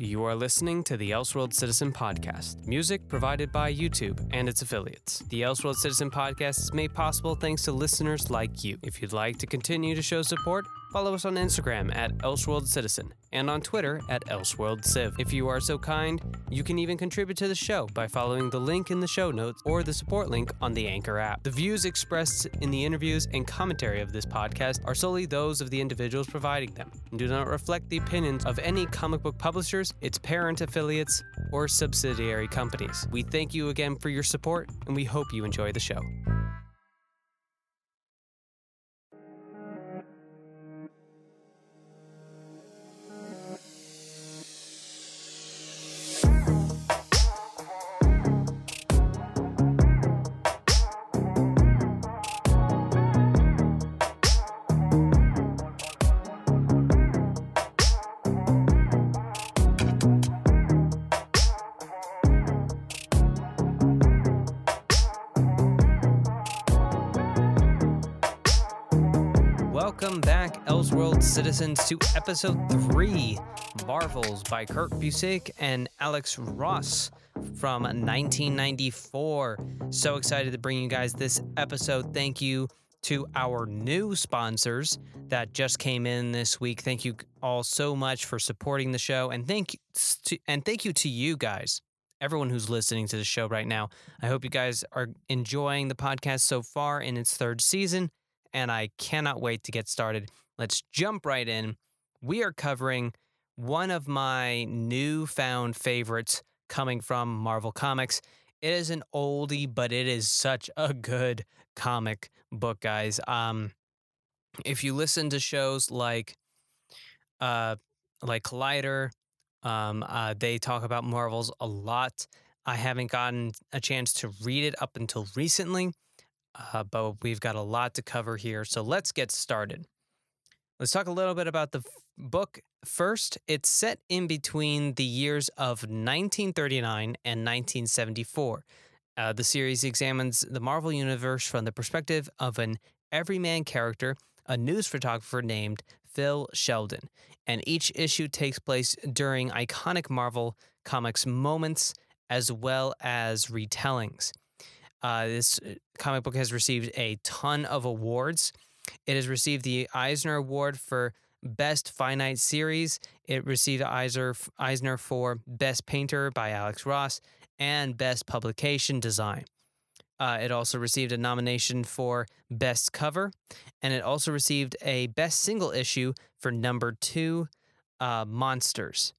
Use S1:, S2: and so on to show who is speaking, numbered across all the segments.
S1: You are listening to the Elseworld Citizen Podcast, music provided by YouTube and its affiliates. The Elseworld Citizen Podcast is made possible thanks to listeners like you. If you'd like to continue to show support, follow us on Instagram at Elseworld Citizen and on Twitter at Elseworld Civ. If you are so kind, you can even contribute to the show by following the link in the show notes or the support link on the Anchor app. The views expressed in the interviews and commentary of this podcast are solely those of the individuals providing them and do not reflect the opinions of any comic book publishers, its parent affiliates, or subsidiary companies. We thank you again for your support and we hope you enjoy the show. Welcome back, Elseworld citizens, to episode three Marvels by Kurt Busiek and Alex Ross from 1994. So excited to bring you guys this episode. Thank you to our new sponsors that just came in this week. Thank you all so much for supporting the show, and thank to, and thank you to you guys, everyone who's listening to the show right now. I hope you guys are enjoying the podcast so far in its third season and I cannot wait to get started. Let's jump right in. We are covering one of my newfound favorites coming from Marvel Comics. It is an oldie, but it is such a good comic book, guys. Um, if you listen to shows like, uh, like Collider, um, uh, they talk about Marvels a lot. I haven't gotten a chance to read it up until recently uh, but we've got a lot to cover here. So let's get started. Let's talk a little bit about the f- book. First, it's set in between the years of 1939 and 1974. Uh, the series examines the Marvel Universe from the perspective of an everyman character, a news photographer named Phil Sheldon. And each issue takes place during iconic Marvel Comics moments as well as retellings. Uh, this uh, comic book has received a ton of awards. It has received the Eisner Award for Best Finite Series. It received Eisner, Eisner for Best Painter by Alex Ross and Best Publication Design. Uh, it also received a nomination for Best Cover, and it also received a Best Single Issue for number two, uh, Monsters.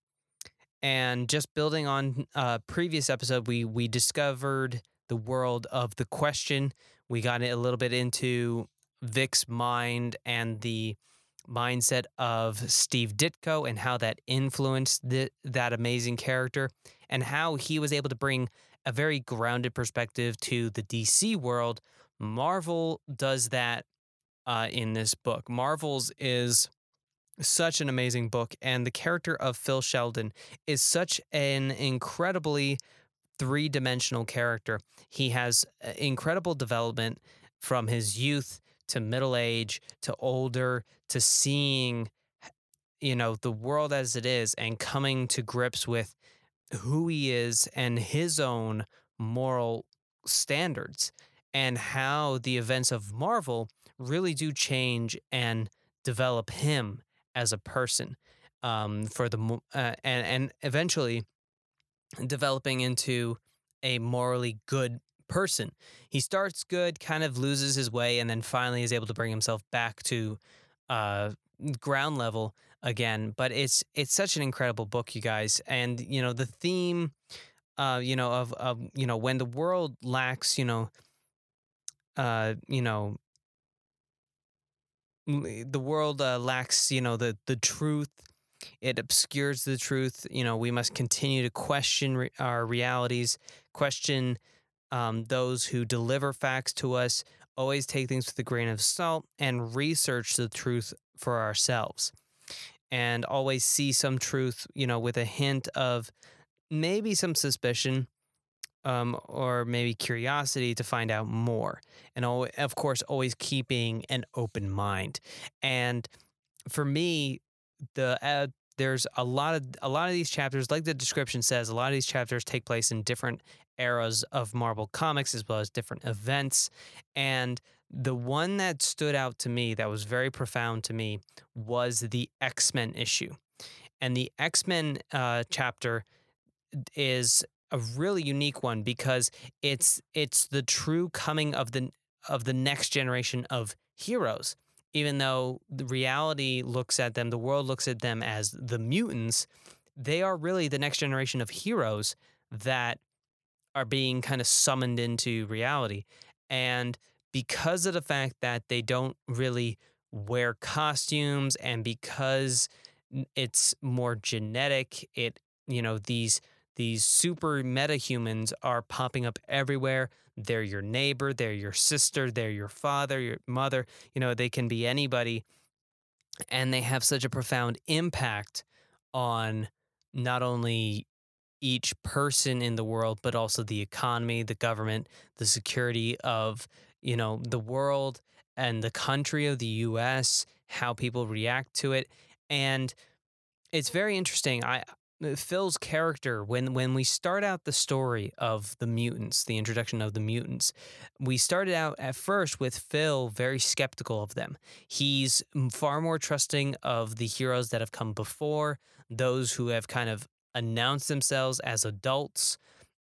S1: And just building on a previous episode, we we discovered the world of the question. We got a little bit into Vic's mind and the mindset of Steve Ditko and how that influenced the, that amazing character and how he was able to bring a very grounded perspective to the DC world. Marvel does that uh, in this book. Marvel's is such an amazing book, and the character of Phil Sheldon is such an incredibly three dimensional character. He has uh, incredible development from his youth to middle age to older to seeing you know the world as it is and coming to grips with who he is and his own moral standards and how the events of Marvel really do change and develop him as a person um, for the uh, and and eventually developing into a morally good person. He starts good, kind of loses his way, and then finally is able to bring himself back to uh, ground level again. But it's it's such an incredible book, you guys, and you know the theme, uh, you know of of you know when the world lacks, you know, uh, you know. The world uh, lacks, you know, the the truth it obscures the truth. You know, we must continue to question re- our realities, question um, those who deliver facts to us, always take things with a grain of salt, and research the truth for ourselves. And always see some truth, you know, with a hint of maybe some suspicion um, or maybe curiosity to find out more. And of course, always keeping an open mind. And for me, the uh, there's a lot of a lot of these chapters, like the description says, a lot of these chapters take place in different eras of Marvel Comics as well as different events. And the one that stood out to me, that was very profound to me, was the X Men issue. And the X Men uh, chapter is a really unique one because it's it's the true coming of the of the next generation of heroes even though the reality looks at them, the world looks at them as the mutants, they are really the next generation of heroes that are being kind of summoned into reality. And because of the fact that they don't really wear costumes and because it's more genetic, it, you know, these these super meta humans are popping up everywhere. They're your neighbor, they're your sister, they're your father, your mother. You know, they can be anybody. And they have such a profound impact on not only each person in the world, but also the economy, the government, the security of, you know, the world and the country of the US, how people react to it. And it's very interesting. I Uh, Phil's character when when we start out the story of the mutants, the introduction of the mutants, we started out at first with Phil very skeptical of them. He's far more trusting of the heroes that have come before, those who have kind of announced themselves as adults,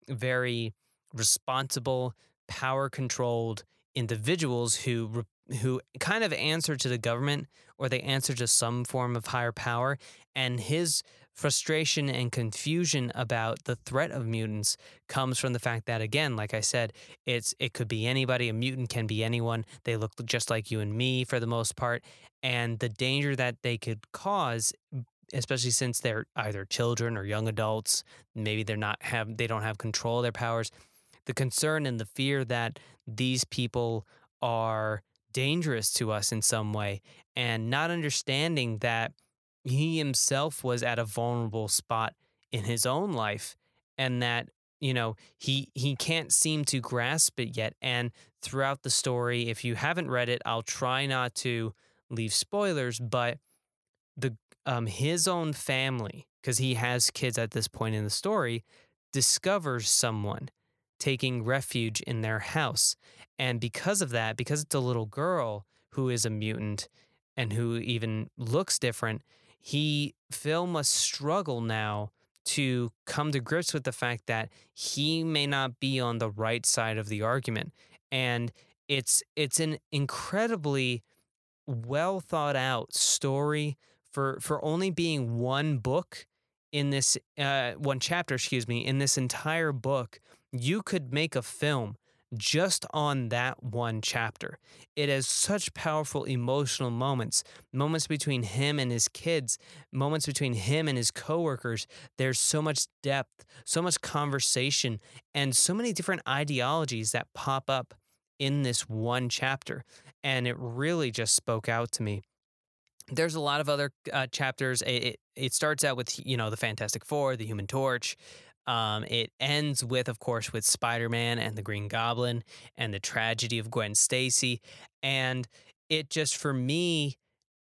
S1: very responsible, power controlled individuals who who kind of answer to the government or they answer to some form of higher power and his frustration and confusion about the threat of mutants comes from the fact that again like i said it's it could be anybody. A mutant can be anyone. They look just like you and me for the most part. And the danger that they could cause especially since they're either children or young adults maybe they're not have they don't have control of their powers the concern and the fear that these people are dangerous to us in some way and not understanding that he himself was at a vulnerable spot in his own life and that you know he he can't seem to grasp it yet and throughout the story if you haven't read it I'll try not to leave spoilers but the um his own family cuz he has kids at this point in the story discovers someone taking refuge in their house and because of that because it's a little girl who is a mutant and who even looks different he Phil must struggle now to come to grips with the fact that he may not be on the right side of the argument and it's it's an incredibly well thought out story for for only being one book in this uh, one chapter excuse me in this entire book you could make a film just on that one chapter. It has such powerful emotional moments, moments between him and his kids, moments between him and his coworkers. There's so much depth, so much conversation, and so many different ideologies that pop up in this one chapter. And it really just spoke out to me. There's a lot of other uh, chapters. It, it, it starts out with, you know, the Fantastic Four, the Human Torch, um, it ends with, of course, with Spider Man and the Green Goblin and the tragedy of Gwen Stacy. And it just, for me,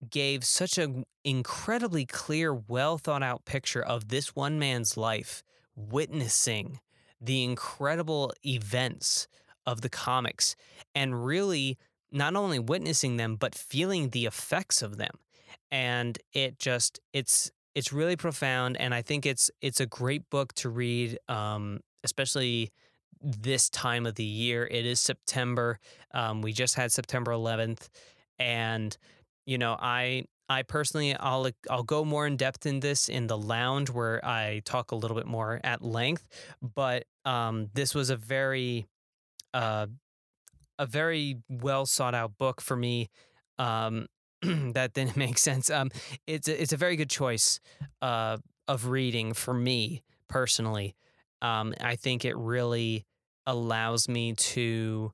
S1: gave such an incredibly clear, well thought out picture of this one man's life witnessing the incredible events of the comics and really not only witnessing them, but feeling the effects of them. And it just, it's, it's really profound, and I think it's it's a great book to read, um, especially this time of the year. It is September. Um, we just had September 11th, and you know, I I personally I'll I'll go more in depth in this in the lounge where I talk a little bit more at length. But um, this was a very uh, a very well sought out book for me. Um, that didn't make sense. Um, it's a, it's a very good choice uh, of reading for me personally. Um, I think it really allows me to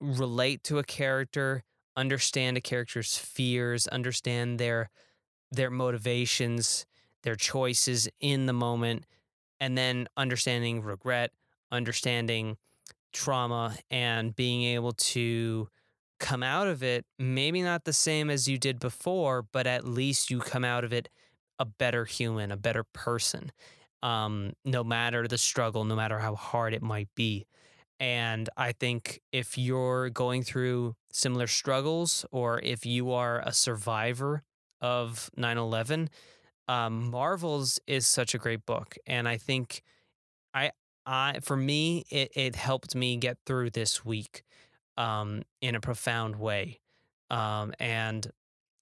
S1: relate to a character, understand a character's fears, understand their their motivations, their choices in the moment, and then understanding regret, understanding trauma, and being able to come out of it maybe not the same as you did before, but at least you come out of it a better human, a better person, um, no matter the struggle, no matter how hard it might be. And I think if you're going through similar struggles or if you are a survivor of 9 11, um, Marvels is such a great book. And I think I, I for me, it, it helped me get through this week um, in a profound way. Um, and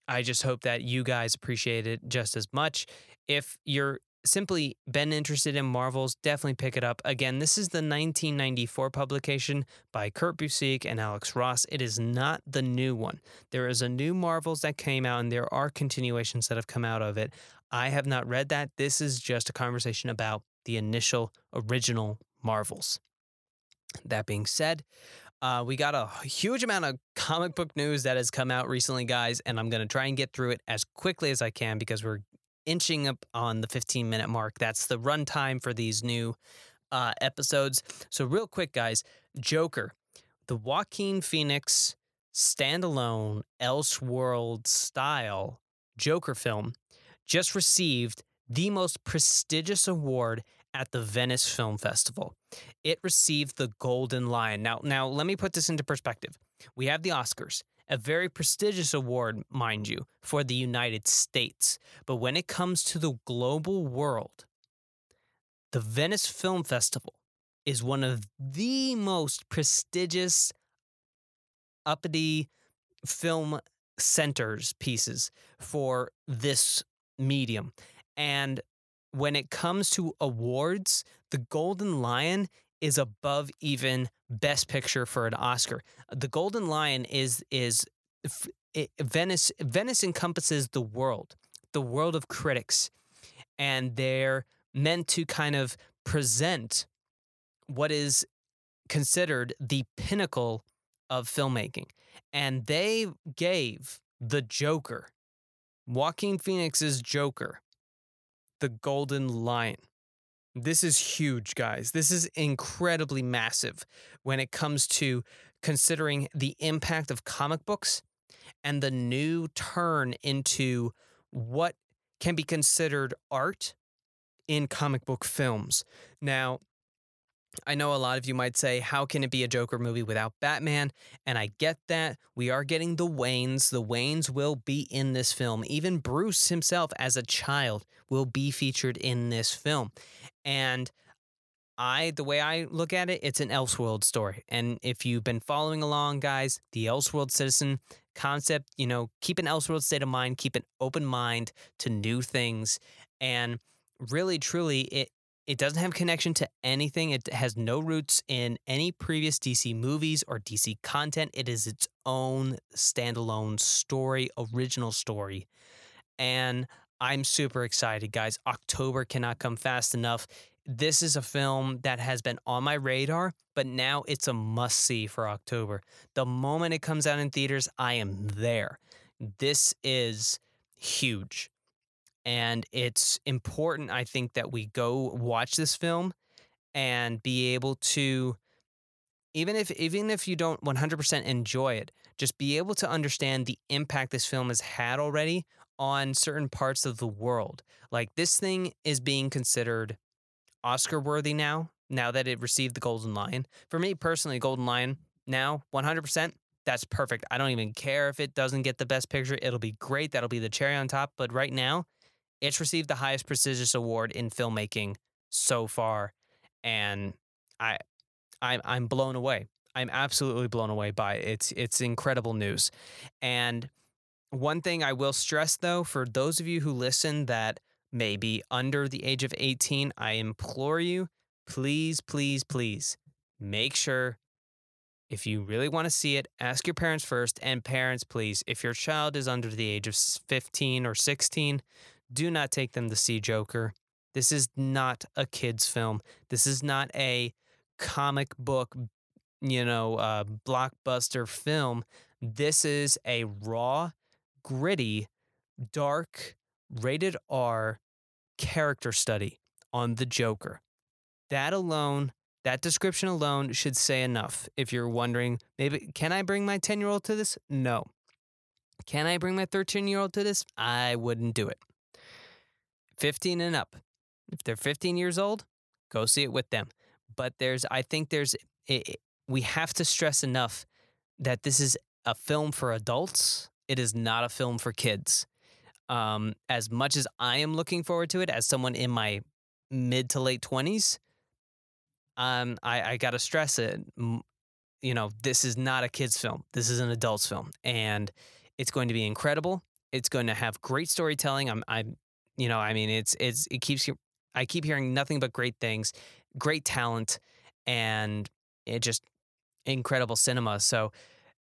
S1: I just hope that you guys appreciate it just as much. If you're simply been interested in Marvels, definitely pick it up. Again, this is the 1994 publication by Kurt Busiek and Alex Ross. It is not the new one. There is a new Marvels that came out, and there are continuations that have come out of it. I have not read that. This is just a conversation about the initial original Marvels. That being said, uh, we got a huge amount of comic book news that has come out recently, guys, and I'm going to try and get through it as quickly as I can because we're inching up on the 15 minute mark. That's the runtime for these new uh, episodes. So, real quick, guys Joker, the Joaquin Phoenix standalone Elseworld style Joker film, just received the most prestigious award at the Venice Film Festival. It received the Golden Lion. Now, now let me put this into perspective. We have the Oscars, a very prestigious award, mind you, for the United States. But when it comes to the global world, the Venice Film Festival is one of the most prestigious uppity film centers pieces for this medium. And when it comes to awards, the Golden Lion is above even Best Picture for an Oscar. The Golden Lion is is it, Venice. Venice encompasses the world, the world of critics, and they're meant to kind of present what is considered the pinnacle of filmmaking. And they gave the Joker, Joaquin Phoenix's Joker, the Golden Lion. This is huge, guys. This is incredibly massive when it comes to considering the impact of comic books and the new turn into what can be considered art in comic book films. Now, I know a lot of you might say, how can it be a Joker movie without Batman? And I get that. We are getting the Waynes. The Waynes will be in this film. Even Bruce himself, as a child, will be featured in this film. And I, the way I look at it, it's an Elseworld story. And if you've been following along, guys, the Elseworld citizen concept, you know, keep an Elseworld state of mind, keep an open mind to new things. And really, truly, it, it doesn't have connection to anything. It has no roots in any previous DC movies or DC content. It is its own standalone story, original story. And I'm super excited, guys. October cannot come fast enough. This is a film that has been on my radar, but now it's a must see for October. The moment it comes out in theaters, I am there. This is huge. And it's important, I think, that we go watch this film and be able to even if even if you don't 100% enjoy it, just be able to understand the impact this film has had already on certain parts of the world. Like this thing is being considered Oscar worthy now, now that it received the Golden Lion. For me personally, Golden Lion now 100%, that's perfect. I don't even care if it doesn't get the best picture. It'll be great. That'll be the cherry on top, but right now, it's received the highest prestigious award in filmmaking so far, and I, I'm I'm blown away. I'm absolutely blown away by it. It's it's incredible news, and one thing I will stress though, for those of you who listen that may be under the age of 18, I implore you, please, please, please, make sure if you really want to see it, ask your parents first. And parents, please, if your child is under the age of 15 or 16, do not take them to see Joker. This is not a kid's film. This is not a comic book, you know, uh, blockbuster film. This is a raw, gritty, dark, rated R character study on the Joker. That alone, that description alone should say enough. If you're wondering, maybe, can I bring my 10 year old to this? No. Can I bring my 13 year old to this? I wouldn't do it. 15 and up. If they're 15 years old, go see it with them. But there's, I think there's, it, it- we have to stress enough that this is a film for adults. It is not a film for kids. Um, as much as I am looking forward to it, as someone in my mid to late 20s, um, I, I got to stress it. You know, this is not a kid's film. This is an adult's film. And it's going to be incredible. It's going to have great storytelling. I'm, I'm, you know, I mean, it's, it's, it keeps I keep hearing nothing but great things, great talent, and it just incredible cinema. So,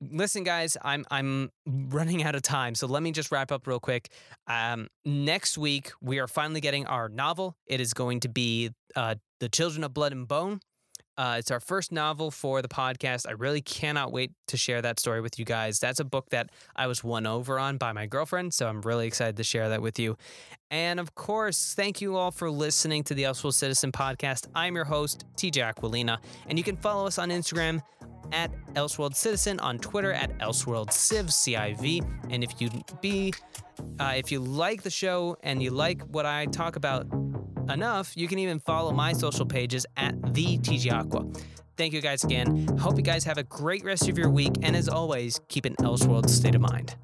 S1: listen, guys, I'm I'm running out of time, so let me just wrap up real quick. Um, next week we are finally getting our novel. It is going to be uh, "The Children of Blood and Bone." Uh, it's our first novel for the podcast. I really cannot wait to share that story with you guys. That's a book that I was won over on by my girlfriend, so I'm really excited to share that with you. And of course, thank you all for listening to the Elseworld Citizen podcast. I'm your host, TJ Aquilina, and you can follow us on Instagram at Elseworld Citizen, on Twitter at Elseworld Civ, C-I-V. And if you be, uh, if you like the show and you like what I talk about enough, you can even follow my social pages at the TJ Aqua. Thank you guys again. Hope you guys have a great rest of your week, and as always, keep an Elseworld state of mind.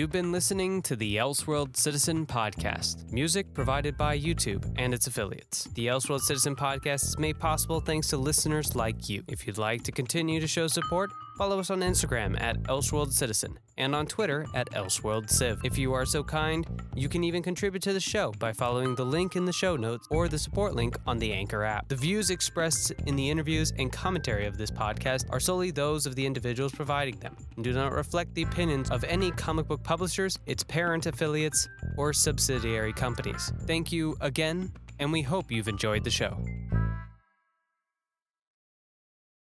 S1: You've been listening to the Elseworld Citizen Podcast, music provided by YouTube and its affiliates. The Elseworld Citizen Podcast is made possible thanks to listeners like you. If you'd like to continue to show support, follow us on Instagram at Elseworld Citizen and on Twitter at Elseworld Civ. If you are so kind, you can even contribute to the show by following the link in the show notes or the support link on the Anchor app. The views expressed in the interviews and commentary of this podcast are solely those of the individuals providing them and do not reflect the opinions of any comic book publishers, its parent affiliates, or subsidiary companies. Thank you again, and we hope you've enjoyed the show.